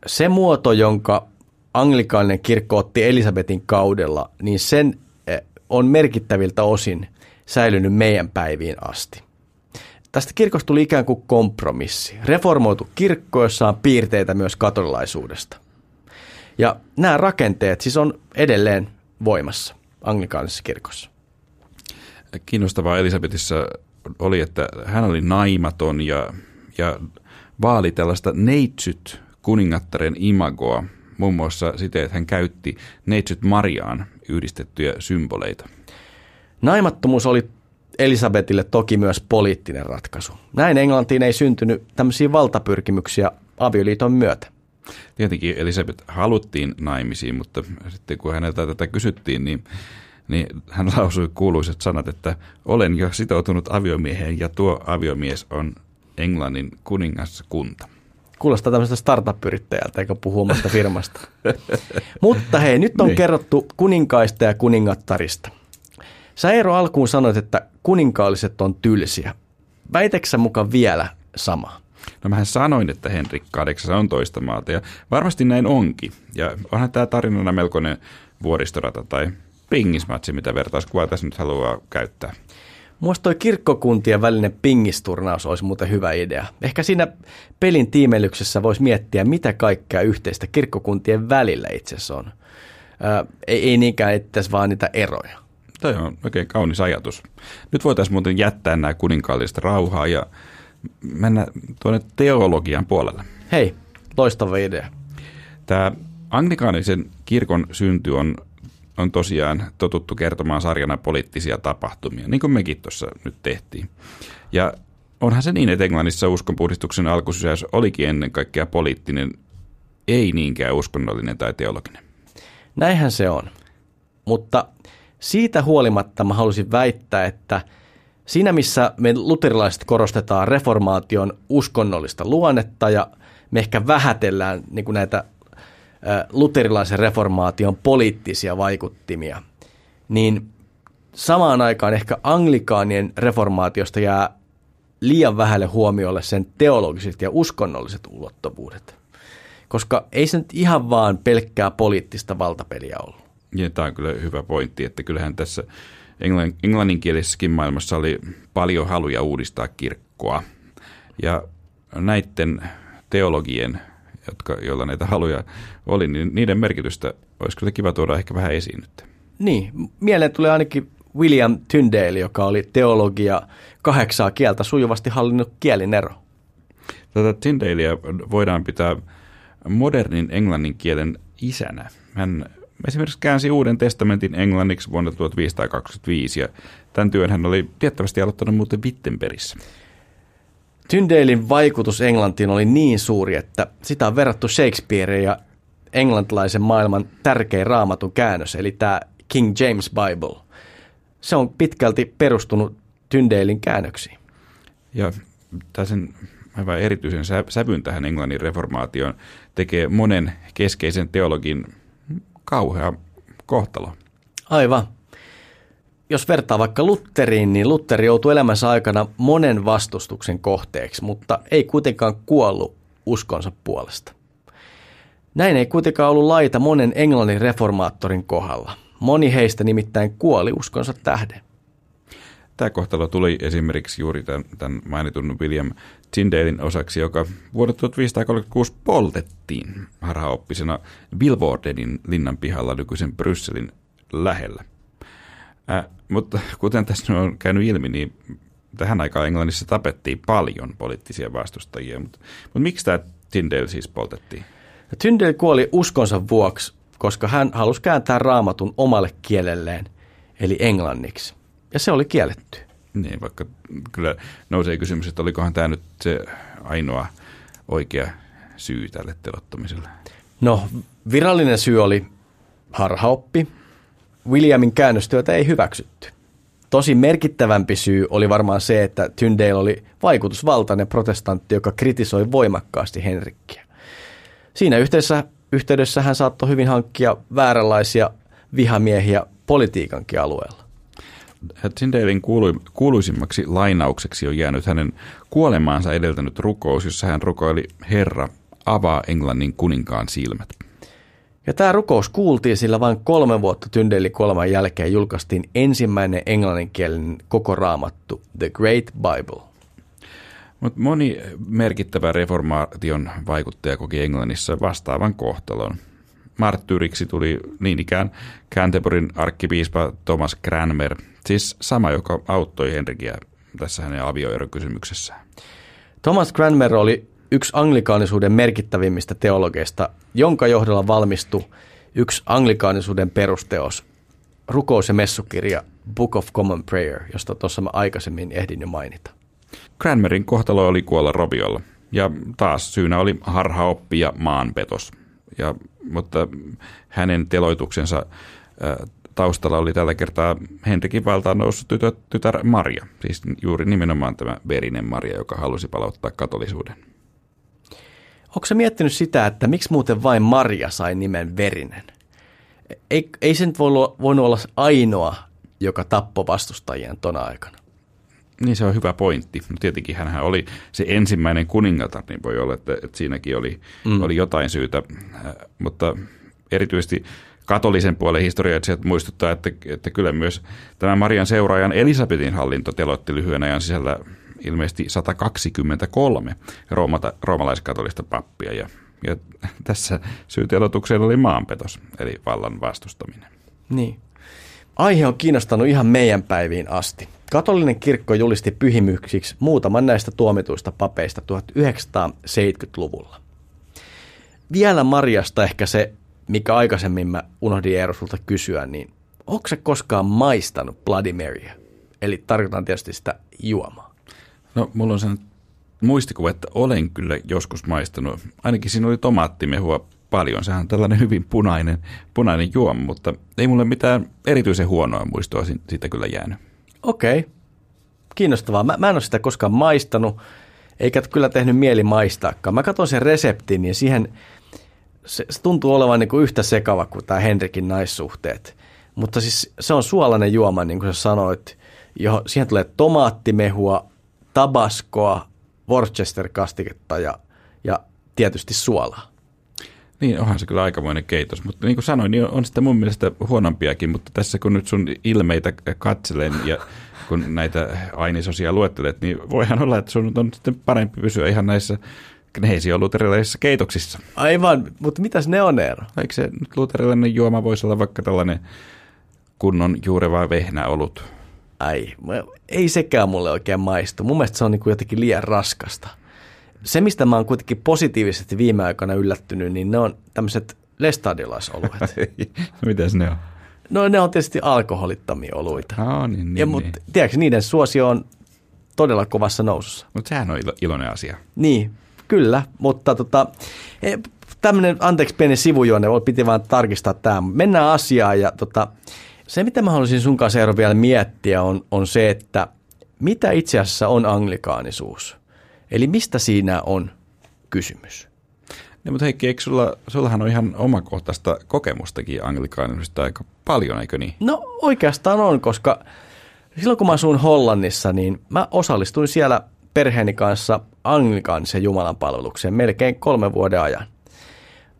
Se muoto, jonka anglikaaninen kirkko otti Elisabetin kaudella, niin sen eh, on merkittäviltä osin säilynyt meidän päiviin asti. Tästä kirkosta tuli ikään kuin kompromissi. Reformoitu kirkko, jossa on piirteitä myös katolilaisuudesta. Ja nämä rakenteet siis on edelleen voimassa anglikaanisessa kirkossa. kiinnostavaa Elisabetissa oli, että hän oli naimaton ja, ja vaali tällaista neitsyt kuningattaren imagoa, muun muassa siten, että hän käytti neitsyt Mariaan yhdistettyjä symboleita. Naimattomuus oli Elisabetille toki myös poliittinen ratkaisu. Näin Englantiin ei syntynyt tämmöisiä valtapyrkimyksiä avioliiton myötä. Tietenkin Elisabeth haluttiin naimisiin, mutta sitten kun häneltä tätä kysyttiin, niin, niin hän lausui kuuluiset sanat, että olen jo sitoutunut aviomieheen ja tuo aviomies on Englannin kuningaskunta. Kuulostaa tämmöistä startup-yrittäjältä, eikä puhu omasta firmasta. Mutta hei, nyt on niin. kerrottu kuninkaista ja kuningattarista. Sä Eero alkuun sanoit, että kuninkaalliset on tylsiä. Väiteksä mukaan vielä sama? No mähän sanoin, että Henrik 8 on toista maata ja varmasti näin onkin. Ja onhan tämä tarinana melkoinen vuoristorata tai pingismatsi, mitä vertauskuvaa tässä nyt haluaa käyttää. Muista toi kirkkokuntien välinen pingisturnaus olisi muuten hyvä idea. Ehkä siinä pelin tiimelyksessä voisi miettiä, mitä kaikkea yhteistä kirkkokuntien välillä itse asiassa on. Ää, ei, ei niinkään ettäisi vaan niitä eroja. Tämä on oikein kaunis ajatus. Nyt voitaisiin muuten jättää nämä kuninkaalliset rauhaa ja mennä tuonne teologian puolelle. Hei, loistava idea. Tämä anglikaanisen kirkon synty on, on tosiaan totuttu kertomaan sarjana poliittisia tapahtumia, niin kuin mekin tuossa nyt tehtiin. Ja onhan se niin, että Englannissa uskonpuhdistuksen alkusysäys olikin ennen kaikkea poliittinen, ei niinkään uskonnollinen tai teologinen. Näinhän se on. Mutta siitä huolimatta mä halusin väittää, että siinä missä me luterilaiset korostetaan reformaation uskonnollista luonnetta ja me ehkä vähätellään niin näitä luterilaisen reformaation poliittisia vaikuttimia, niin samaan aikaan ehkä anglikaanien reformaatiosta jää liian vähälle huomiolle sen teologiset ja uskonnolliset ulottuvuudet. Koska ei se nyt ihan vaan pelkkää poliittista valtapeliä ollut. Ja tämä on kyllä hyvä pointti, että kyllähän tässä englann, englanninkielisessäkin maailmassa oli paljon haluja uudistaa kirkkoa. Ja näiden teologien, jotka, joilla näitä haluja oli, niin niiden merkitystä olisi kyllä kiva tuoda ehkä vähän esiin nyt. Niin, mieleen tulee ainakin William Tyndale, joka oli teologia kahdeksaa kieltä sujuvasti hallinnut kielinero. Tätä Tyndalea voidaan pitää modernin englannin kielen isänä. Hän esimerkiksi käänsi Uuden testamentin englanniksi vuonna 1525 ja tämän työn hän oli tiettävästi aloittanut muuten Wittenbergissä. Tyndalein vaikutus Englantiin oli niin suuri, että sitä on verrattu Shakespeareen ja englantilaisen maailman tärkein raamatun käännös, eli tämä King James Bible. Se on pitkälti perustunut Tyndalein käännöksiin. Ja sen aivan erityisen sävyn tähän Englannin reformaatioon tekee monen keskeisen teologin kauhea kohtalo. Aivan. Jos vertaa vaikka Lutteriin, niin Lutteri joutui elämänsä aikana monen vastustuksen kohteeksi, mutta ei kuitenkaan kuollut uskonsa puolesta. Näin ei kuitenkaan ollut laita monen englannin reformaattorin kohdalla. Moni heistä nimittäin kuoli uskonsa tähden. Tämä kohtalo tuli esimerkiksi juuri tämän, tämän mainitun William Tyndalein osaksi, joka vuonna 1536 poltettiin harhaoppisena Bilwardenin linnan pihalla nykyisen Brysselin lähellä. Äh, mutta kuten tässä on käynyt ilmi, niin tähän aikaan Englannissa tapettiin paljon poliittisia vastustajia. Mutta, mutta miksi tämä Tyndale siis poltettiin? Tyndale kuoli uskonsa vuoksi, koska hän halusi kääntää raamatun omalle kielelleen, eli englanniksi. Ja se oli kielletty. Niin, vaikka kyllä nousee kysymys, että olikohan tämä nyt se ainoa oikea syy tälle telottamiselle. No, virallinen syy oli harhaoppi. Williamin käännöstyötä ei hyväksytty. Tosi merkittävämpi syy oli varmaan se, että Tyndale oli vaikutusvaltainen protestantti, joka kritisoi voimakkaasti Henrikkiä. Siinä yhteydessä, yhteydessä hän saattoi hyvin hankkia vääränlaisia vihamiehiä politiikankin alueella. Tyndalein kuuluisimmaksi lainaukseksi on jäänyt hänen kuolemaansa edeltänyt rukous, jossa hän rukoili Herra, avaa Englannin kuninkaan silmät. Ja tämä rukous kuultiin, sillä vain kolme vuotta Tyndalein kuoleman jälkeen julkaistiin ensimmäinen englanninkielinen koko raamattu, The Great Bible. Mutta moni merkittävä reformaation vaikuttaja koki Englannissa vastaavan kohtalon. marttyyriksi tuli niin ikään Canterburyn arkkipiispa Thomas Cranmer, siis sama, joka auttoi Henrikiä tässä hänen avioerokysymyksessään. Thomas Cranmer oli yksi anglikaanisuuden merkittävimmistä teologeista, jonka johdolla valmistui yksi anglikaanisuuden perusteos, rukous- ja messukirja Book of Common Prayer, josta tuossa mä aikaisemmin ehdin jo mainita. Cranmerin kohtalo oli kuolla roviolla, ja taas syynä oli harhaoppi ja maanpetos. Ja, mutta hänen teloituksensa taustalla oli tällä kertaa Henrikin valtaan noussut tytär, tytär Maria, siis juuri nimenomaan tämä verinen Maria, joka halusi palauttaa katolisuuden. Onko se miettinyt sitä, että miksi muuten vain Maria sai nimen verinen? Ei, ei se nyt voinut olla ainoa, joka tappoi vastustajien tona aikana. Niin se on hyvä pointti. No tietenkin hän oli se ensimmäinen kuningatar, niin voi olla, että, että siinäkin oli, mm. oli jotain syytä, äh, mutta erityisesti katolisen puolen historioitsijat muistuttaa, että, että kyllä myös tämä Marian seuraajan Elisabetin hallinto telotti lyhyen ajan sisällä ilmeisesti 123 roomata, roomalaiskatolista pappia ja, ja tässä syytelotukseen oli maanpetos, eli vallan vastustaminen. Niin. Aihe on kiinnostanut ihan meidän päiviin asti. Katolinen kirkko julisti pyhimyksiksi muutaman näistä tuomituista papeista 1970-luvulla. Vielä Marjasta ehkä se, mikä aikaisemmin mä unohdin Eero sulta kysyä, niin onko se koskaan maistanut Bloody Marya? Eli tarkoitan tietysti sitä juomaa. No mulla on sen muistikuva, että olen kyllä joskus maistanut. Ainakin siinä oli tomaattimehua paljon. Sehän on tällainen hyvin punainen, punainen juoma, mutta ei mulle mitään erityisen huonoa muistoa siitä kyllä jäänyt. Okei, okay. kiinnostavaa. Mä, mä en ole sitä koskaan maistanut, eikä kyllä tehnyt mieli maistaakaan. Mä katson sen reseptin ja siihen se, se tuntuu olevan niin kuin yhtä sekava kuin tämä Henrikin naissuhteet. Mutta siis se on suolainen juoma, niin kuin sä sanoit, johon, siihen tulee tomaattimehua, tabaskoa, Worcester-kastiketta ja, ja tietysti suolaa. Niin, onhan se kyllä aikamoinen keitos, mutta niin kuin sanoin, niin on sitä mun mielestä huonompiakin, mutta tässä kun nyt sun ilmeitä katselen ja kun näitä ainesosia luettelet, niin voihan olla, että sun on sitten parempi pysyä ihan näissä kneesioluterilaisissa keitoksissa. Aivan, mutta mitäs ne on, Eero? Eikö se luterilainen juoma voisi olla vaikka tällainen kunnon juureva vehnäolut? Ai, ei sekään mulle oikein maistu. Mun mielestä se on niin kuin jotenkin liian raskasta se, mistä mä oon kuitenkin positiivisesti viime aikoina yllättynyt, niin ne on tämmöiset lestadiolaisoluet. Mitäs ne on? No ne on tietysti alkoholittomia oluita. Oh, niin, niin, ja, mutta niin. tiedätkö, niiden suosio on todella kovassa nousussa. Mutta sehän on ilo, iloinen asia. Niin, kyllä, mutta tota, e, tämmöinen, anteeksi pieni sivujuonne, piti vaan tarkistaa tämä. Mennään asiaan ja tota, se, mitä mä haluaisin sun kanssa Eero vielä miettiä, on, on se, että mitä itse asiassa on anglikaanisuus – Eli mistä siinä on kysymys? Niin, mutta Heikki, eikö sulla, sullahan on ihan omakohtaista kokemustakin anglikaanisesta aika paljon, eikö niin? No oikeastaan on, koska silloin kun mä asuin Hollannissa, niin mä osallistuin siellä perheeni kanssa anglikaanisen Jumalan palvelukseen melkein kolmen vuoden ajan.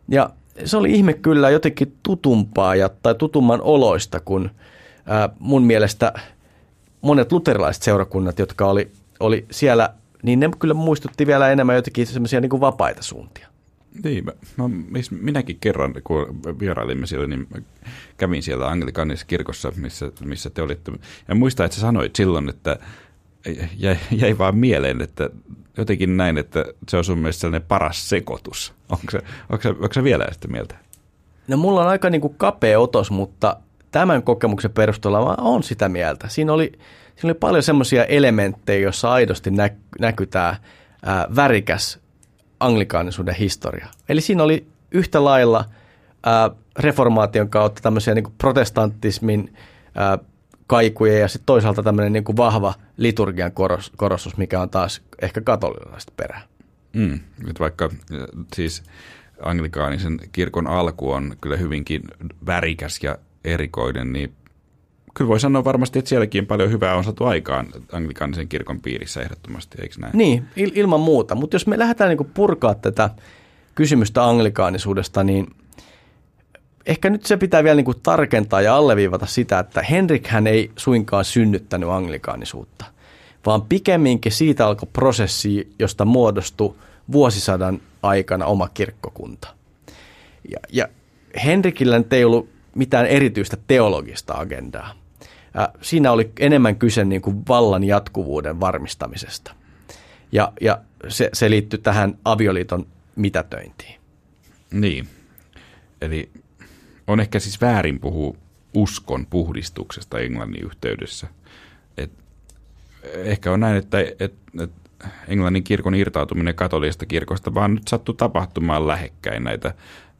Ja se oli ihme kyllä jotenkin tutumpaa ja, tai tutumman oloista kuin ää, mun mielestä monet luterilaiset seurakunnat, jotka oli, oli siellä niin ne kyllä muistutti vielä enemmän jotenkin semmoisia niin vapaita suuntia. Niin, mä, mä, minäkin kerran, kun vierailimme siellä, niin kävin siellä Anglikanisessa kirkossa, missä, missä te olitte. Ja muistan, että sä sanoit silloin, että jäi, jäi vaan mieleen, että jotenkin näin, että se on sun mielestä sellainen paras sekoitus. Onko se, onko se, onko se vielä sitä mieltä? No mulla on aika niin kuin kapea otos, mutta tämän kokemuksen perusteella mä oon sitä mieltä. Siinä oli, siinä oli paljon semmoisia elementtejä, joissa aidosti nä, näkyy tämä ää, värikäs anglikaanisuuden historia. Eli siinä oli yhtä lailla ää, reformaation kautta tämmöisiä niin protestantismin ää, kaikuja ja sitten toisaalta tämmöinen niin vahva liturgian korostus, mikä on taas ehkä katolilaista perää. Mm, vaikka siis anglikaanisen kirkon alku on kyllä hyvinkin värikäs ja erikoinen, niin kyllä voi sanoa varmasti, että sielläkin paljon hyvää on saatu aikaan anglikaanisen kirkon piirissä ehdottomasti, eikö näin? Niin, il- ilman muuta. Mutta jos me lähdetään niin purkaa tätä kysymystä anglikaanisuudesta, niin ehkä nyt se pitää vielä niin kuin tarkentaa ja alleviivata sitä, että Henrik hän ei suinkaan synnyttänyt anglikaanisuutta, vaan pikemminkin siitä alkoi prosessi, josta muodostui vuosisadan aikana oma kirkkokunta. Ja, ja Henrikillä ei ollut mitään erityistä teologista agendaa. Siinä oli enemmän kyse niin kuin vallan jatkuvuuden varmistamisesta. Ja, ja se, se liittyy tähän avioliiton mitätöintiin. Niin. Eli on ehkä siis väärin puhua uskon puhdistuksesta Englannin yhteydessä. Et ehkä on näin, että, et, et Englannin kirkon irtautuminen katolisesta kirkosta vaan nyt sattuu tapahtumaan lähekkäin näitä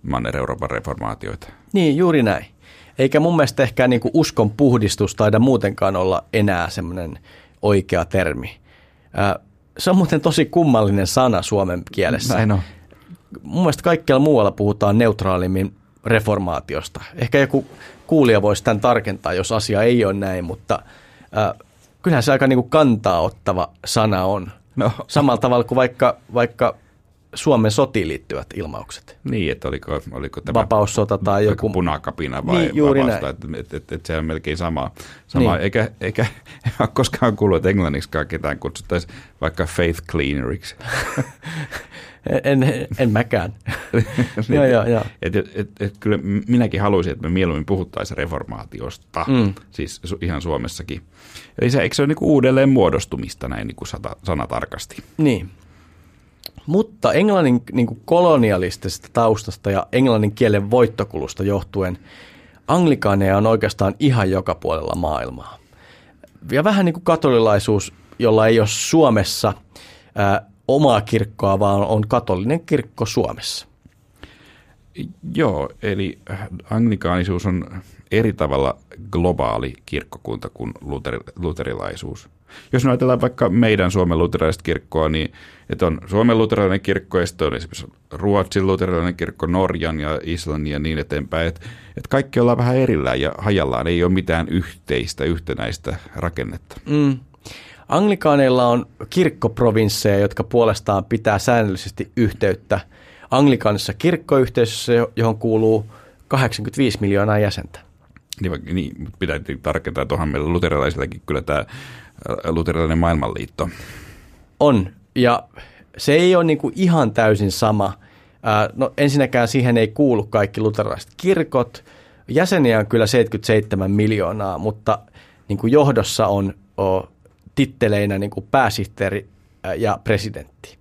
Manner-Euroopan reformaatioita. Niin, juuri näin. Eikä mun mielestä ehkä niin kuin uskon puhdistus taida muutenkaan olla enää semmoinen oikea termi. Se on muuten tosi kummallinen sana suomen kielessä. Näin on. Mun mielestä kaikkialla muualla puhutaan neutraalimmin reformaatiosta. Ehkä joku kuulija voisi tämän tarkentaa, jos asia ei ole näin, mutta äh, kyllähän se aika niin kuin kantaa ottava sana on. No. Samalla tavalla kuin vaikka, vaikka Suomen sotiin liittyvät ilmaukset. Niin, että oliko, oliko tämä Vapaussota tai joku punakapina vai niin, juuri vapausta, että, että, että, että, se on melkein sama. sama. Niin. Eikä, eikä ole koskaan kuullut, että englanniksikaan ketään kutsuttaisiin vaikka faith cleaneriksi. en, en, mäkään. joo, joo, joo. Et, et, et, et, kyllä minäkin haluaisin, että me mieluummin puhuttaisiin reformaatiosta, mm. siis ihan Suomessakin. Eli se, eikö se ole niin uudelleen muodostumista näin niin kuin sanatarkasti? Niin. Mutta englannin niin kuin kolonialistisesta taustasta ja englannin kielen voittokulusta johtuen anglikaaneja on oikeastaan ihan joka puolella maailmaa. Ja vähän niin kuin katolilaisuus, jolla ei ole Suomessa omaa kirkkoa, vaan on katolinen kirkko Suomessa. Joo, eli anglikaanisuus on eri tavalla globaali kirkkokunta kuin luter, luterilaisuus. Jos me ajatellaan vaikka meidän Suomen luterilaista kirkkoa, niin että on Suomen luterilainen kirkko ja sitten on esimerkiksi Ruotsin luterilainen kirkko, Norjan ja Islannin ja niin eteenpäin. Että et kaikki ollaan vähän erillään ja hajallaan, ei ole mitään yhteistä, yhtenäistä rakennetta. Mm. Anglikaaneilla on kirkkoprovinsseja, jotka puolestaan pitää säännöllisesti yhteyttä Anglikaanissa kirkkoyhteisössä, johon kuuluu 85 miljoonaa jäsentä. Niin, niin pitää tarkentaa, että onhan meillä luterilaisillakin kyllä tämä luterilainen maailmanliitto. On, ja se ei ole niin ihan täysin sama. No ensinnäkään siihen ei kuulu kaikki luterilaiset kirkot. Jäseniä on kyllä 77 miljoonaa, mutta niin kuin johdossa on titteleinä niin kuin pääsihteeri ja presidentti.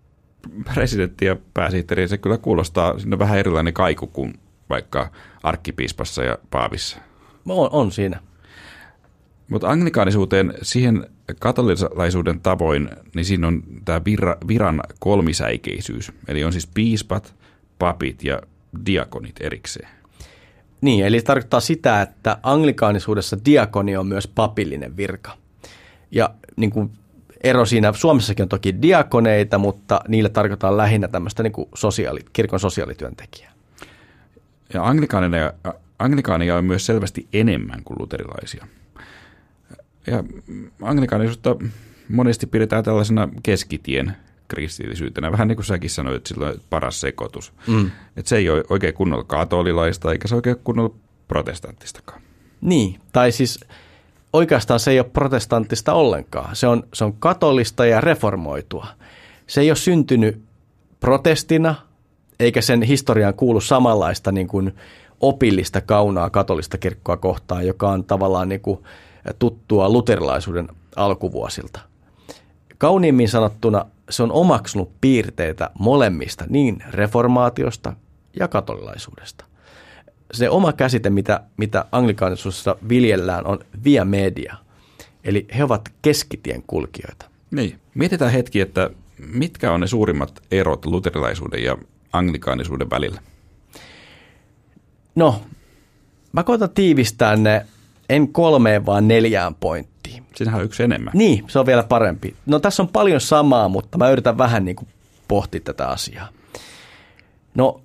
Presidentti ja pääsihteeri, se kyllä kuulostaa, siinä on vähän erilainen kaiku kuin vaikka arkkipiispassa ja paavissa. On, on siinä. Mutta anglikaanisuuteen, siihen katolilaisuuden tavoin, niin siinä on tämä viran kolmisäikeisyys. Eli on siis piispat, papit ja diakonit erikseen. Niin, eli tarkoittaa sitä, että anglikaanisuudessa diakoni on myös papillinen virka. Ja niin kuin ero siinä, Suomessakin on toki diakoneita, mutta niillä tarkoittaa lähinnä tämmöistä niin kuin sosiaali, kirkon sosiaalityöntekijää. Ja anglikaaneja, anglikaaneja on myös selvästi enemmän kuin luterilaisia. Ja anglikaanisuutta monesti pidetään tällaisena keskitien kristillisyytenä. Vähän niin kuin säkin sanoit, että sillä on paras sekoitus. Mm. Että se ei ole oikein kunnolla katolilaista, eikä se oikein kunnolla protestanttistakaan. Niin, tai siis oikeastaan se ei ole protestanttista ollenkaan. Se on, se on katolista ja reformoitua. Se ei ole syntynyt protestina, eikä sen historiaan kuulu samanlaista niin kuin opillista kaunaa katolista kirkkoa kohtaan, joka on tavallaan niin kuin tuttua luterilaisuuden alkuvuosilta. Kauniimmin sanottuna se on omaksunut piirteitä molemmista, niin reformaatiosta ja katolilaisuudesta – se oma käsite, mitä, mitä anglikaanisuudessa viljellään, on via media. Eli he ovat keskitien kulkijoita. Niin. Mietitään hetki, että mitkä on ne suurimmat erot luterilaisuuden ja anglikaanisuuden välillä? No, mä koitan tiivistää ne en kolmeen, vaan neljään pointtiin. Siinähän on yksi enemmän. Niin, se on vielä parempi. No tässä on paljon samaa, mutta mä yritän vähän niin kuin pohtia tätä asiaa. No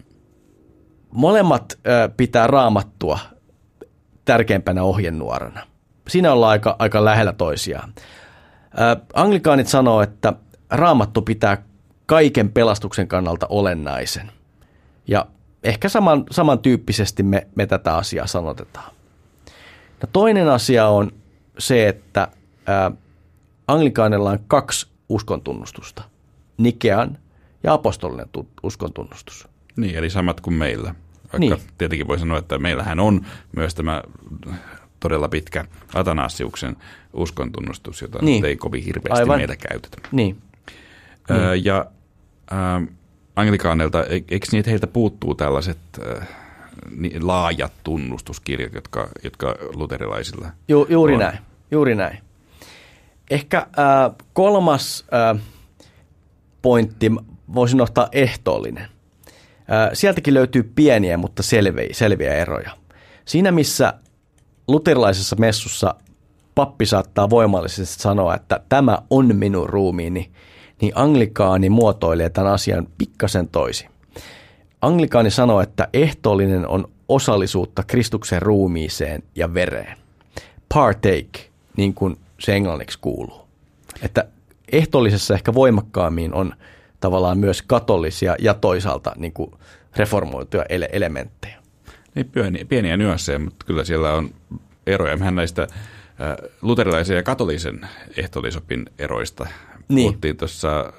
Molemmat pitää raamattua tärkeimpänä ohjenuorana. Siinä ollaan aika, aika lähellä toisiaan. Anglikaanit sanoo, että raamattu pitää kaiken pelastuksen kannalta olennaisen. Ja ehkä saman, samantyyppisesti me, me tätä asiaa sanotetaan. No toinen asia on se, että ää, anglikaanilla on kaksi uskontunnustusta. Nikean ja apostolinen uskontunnustus. Niin, eli samat kuin meillä. Vaikka niin. tietenkin voi sanoa, että meillähän on myös tämä todella pitkä Atanasiuksen uskontunnustus, jota niin. ei kovin hirveästi Aivan. meillä käytetä. Niin. Öö, ja äh, anglikaaneilta, eikö niin, että heiltä puuttuu tällaiset äh, laajat tunnustuskirjat, jotka, jotka luterilaisilla Ju, Juuri on. näin, juuri näin. Ehkä äh, kolmas äh, pointti voisin ottaa ehtoollinen. Sieltäkin löytyy pieniä, mutta selviä, selviä eroja. Siinä, missä luterilaisessa messussa pappi saattaa voimallisesti sanoa, että tämä on minun ruumiini, niin anglikaani muotoilee tämän asian pikkasen toisin. Anglikaani sanoo, että ehtoollinen on osallisuutta Kristuksen ruumiiseen ja vereen. Partake, niin kuin se englanniksi kuuluu. Että ehtoollisessa ehkä voimakkaammin on tavallaan myös katolisia ja toisaalta niin kuin reformoituja ele- elementtejä. Niin pieniä, pieniä nyansseja, mutta kyllä siellä on eroja. Mehän näistä luterilaisen ja katolisen ehtoollisopin eroista niin. puhuttiin tuossa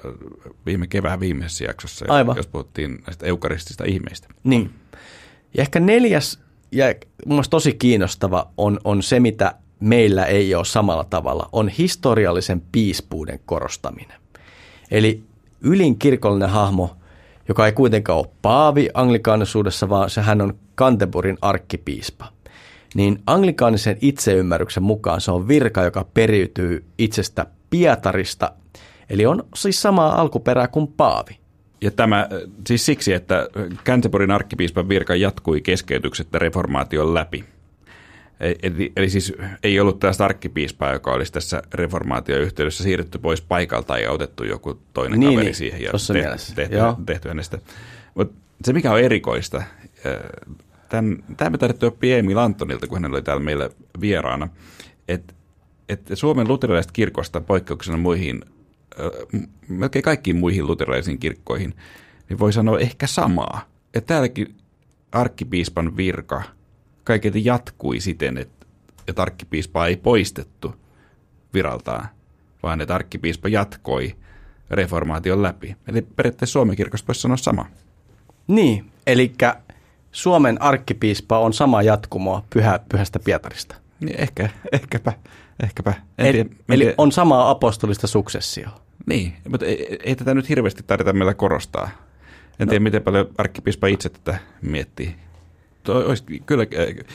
viime kevään viimeisessä jaksossa, Aivan. jos puhuttiin näistä eukaristista ihmeistä. Niin. Ja ehkä neljäs ja mun tosi kiinnostava on, on se, mitä meillä ei ole samalla tavalla, on historiallisen piispuuden korostaminen. Eli ylin kirkollinen hahmo, joka ei kuitenkaan ole paavi anglikaanisuudessa, vaan se hän on Canterburyn arkkipiispa. Niin anglikaanisen itseymmärryksen mukaan se on virka, joka periytyy itsestä Pietarista, eli on siis samaa alkuperää kuin paavi. Ja tämä siis siksi, että Canterburyn arkkipiispan virka jatkui keskeytyksettä reformaation läpi. Eli, eli siis ei ollut tästä arkkipiispaa, joka olisi tässä reformaatioyhteydessä siirretty pois paikalta ja otettu joku toinen niin, kaveri niin, siihen ja tehty, tehty, tehty hänestä. Mutta se mikä on erikoista, tämän, tämä me tarvittiin oppia Emil Antonilta, kun hän oli täällä meillä vieraana, että, että Suomen luterilaiset kirkosta poikkeuksena muihin, melkein kaikkiin muihin luterilaisiin kirkkoihin, niin voi sanoa ehkä samaa. Että täälläkin arkkipiispan virka – kaiketi jatkui siten, että, että arkkipiispa ei poistettu viraltaan, vaan että arkkipiispa jatkoi reformaation läpi. Eli periaatteessa Suomen kirkossa voisi sanoa sama. Niin, eli Suomen arkkipiispa on sama jatkumoa pyhä, pyhästä Pietarista. Niin ehkä, ehkäpä, ehkäpä. En eli, tiedä, eli tiedä. on samaa apostolista suksessioa. Niin, mutta ei, ei tätä nyt hirveästi tarvita meillä korostaa. En no. tiedä, miten paljon arkkipiispa itse tätä miettii olisi kyllä äh,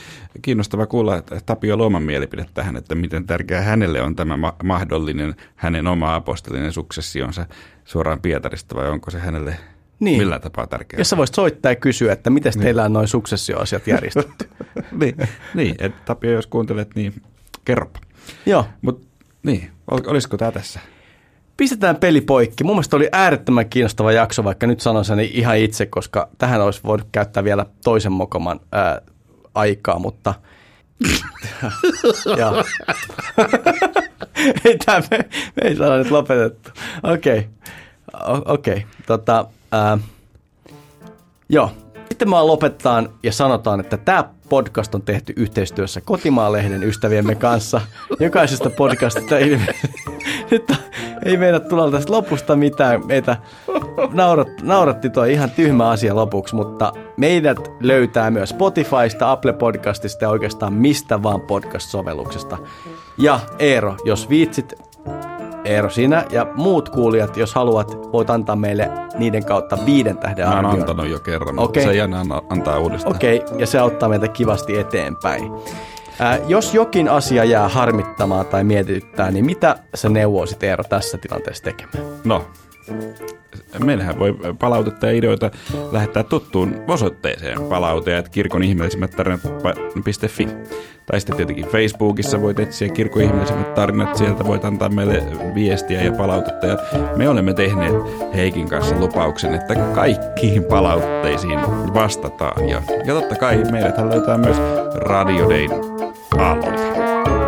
kiinnostava kuulla että Tapio Luoman mielipide tähän, että miten tärkeää hänelle on tämä mahdollinen hänen oma apostolinen suksessionsa suoraan Pietarista vai onko se hänelle niin. millä tapaa tärkeää? Jos sä voisit soittaa ja kysyä, että miten niin. teillä on noin suksessioasiat järjestetty. niin, niin että Tapio jos kuuntelet, niin kerropa. Joo. Mut, niin, olisiko tämä tässä? Pistetään peli poikki. Mun mielestä oli äärettömän kiinnostava jakso, vaikka nyt sanon sen ihan itse, koska tähän olisi voinut käyttää vielä toisen mokoman ää, aikaa, mutta ei tämä, me, me ei saada nyt lopetettu. Okei, okay. okei. Okay. Tota, joo, sitten me lopetetaan ja sanotaan, että tämä podcast on tehty yhteistyössä Kotimaan-lehden ystäviemme kanssa. Jokaisesta podcastista ei, nyt ei meidän tulla tästä lopusta mitään. Meitä naurat, nauratti tuo ihan tyhmä asia lopuksi, mutta meidät löytää myös Spotifysta, Apple Podcastista ja oikeastaan mistä vaan podcast-sovelluksesta. Ja Eero, jos viitsit Eero, sinä ja muut kuulijat, jos haluat, voit antaa meille niiden kautta viiden tähden arvion. Mä oon antanut jo kerran, okay. mutta se ei antaa uudestaan. Okei, okay. ja se auttaa meitä kivasti eteenpäin. Ää, jos jokin asia jää harmittamaan tai mietityttää, niin mitä sä neuvoisit Eero tässä tilanteessa tekemään? No, meillähän voi palautetta ja ideoita lähettää tuttuun osoitteeseen palauteet kirkon ihmeellisimmät tarinat.fi. Tai sitten tietenkin Facebookissa voit etsiä kirkon ihmeellisimmät tarinat, sieltä voit antaa meille viestiä ja palautetta. Ja me olemme tehneet Heikin kanssa lupauksen, että kaikkiin palautteisiin vastataan. Ja, ja totta kai meidät löytää myös Radio Dayn aallolta.